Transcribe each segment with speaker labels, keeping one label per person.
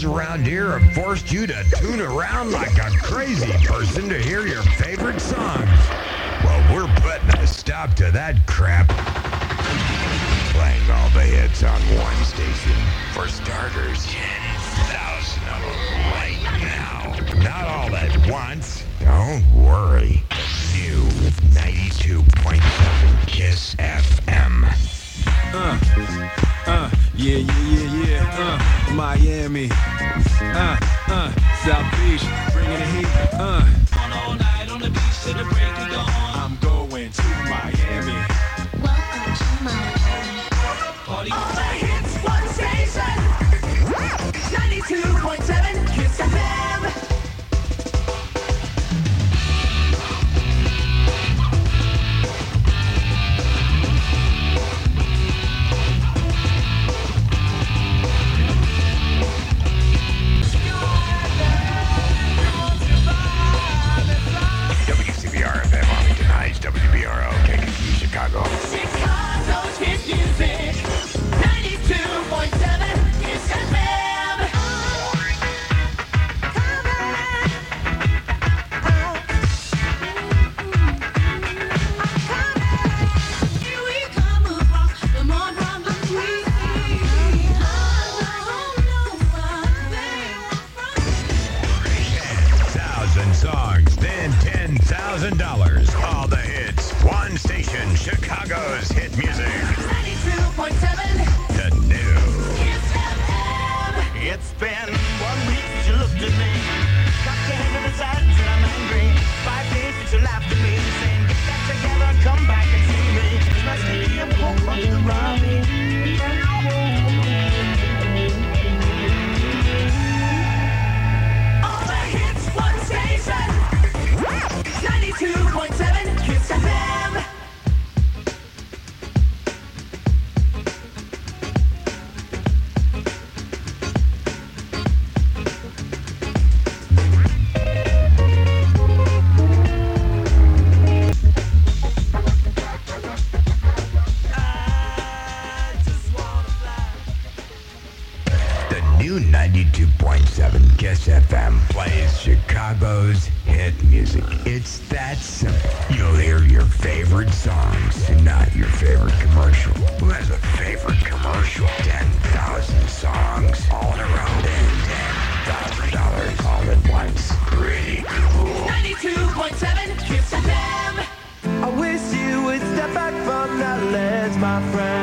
Speaker 1: kids around here have forced you to tune around like a crazy person to hear your favorite songs. Well, we're putting a stop to that crap. Playing all the hits on one station. For starters, 10,000 of them right now. Not all at once. Don't worry. New 92.7 Kiss FM.
Speaker 2: Uh, yeah, yeah, yeah. Miami. Uh, uh, South Beach, bringing the heat. Uh. all night on the beach to the break $1,000.
Speaker 3: All the hits. One station, Chicago's hit music. 92.7.
Speaker 4: The
Speaker 1: new.
Speaker 5: It's been one week since you looked at me. Got your hand on the side till I'm angry. Five days since you laughed at me. Saying, get back together, come back and see me. Must be a hope
Speaker 3: on the
Speaker 1: run. New 92.7 Kiss FM plays Chicago's hit music. It's that simple. You'll hear your favorite songs and not your favorite commercial. Who has a favorite commercial? 10,000 songs all in a row. Then $10,000 all at once. Pretty cool.
Speaker 3: 92.7 Kiss FM.
Speaker 5: I wish you would step back from that ledge, my friend.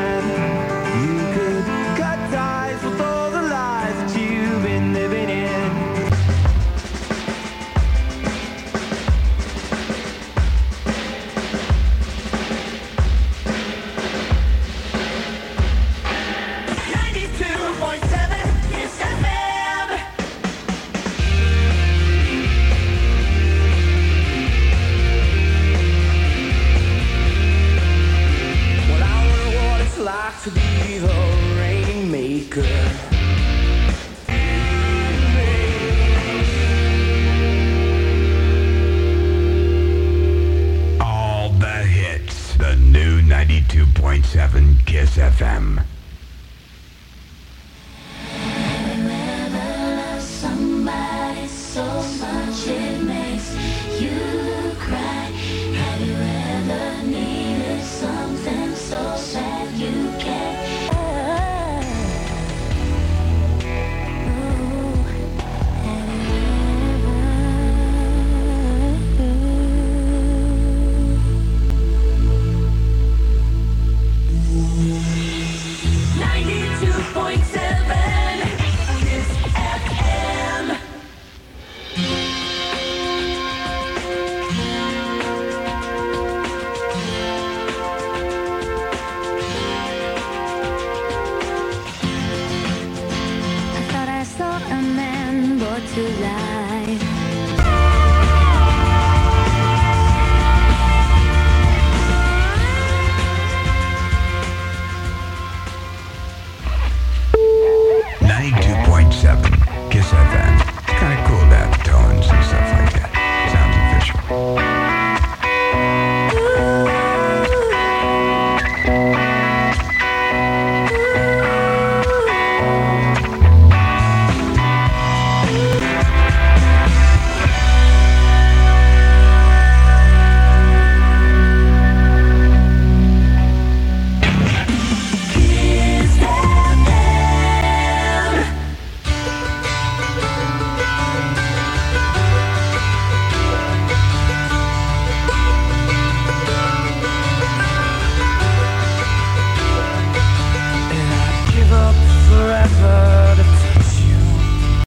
Speaker 5: the light.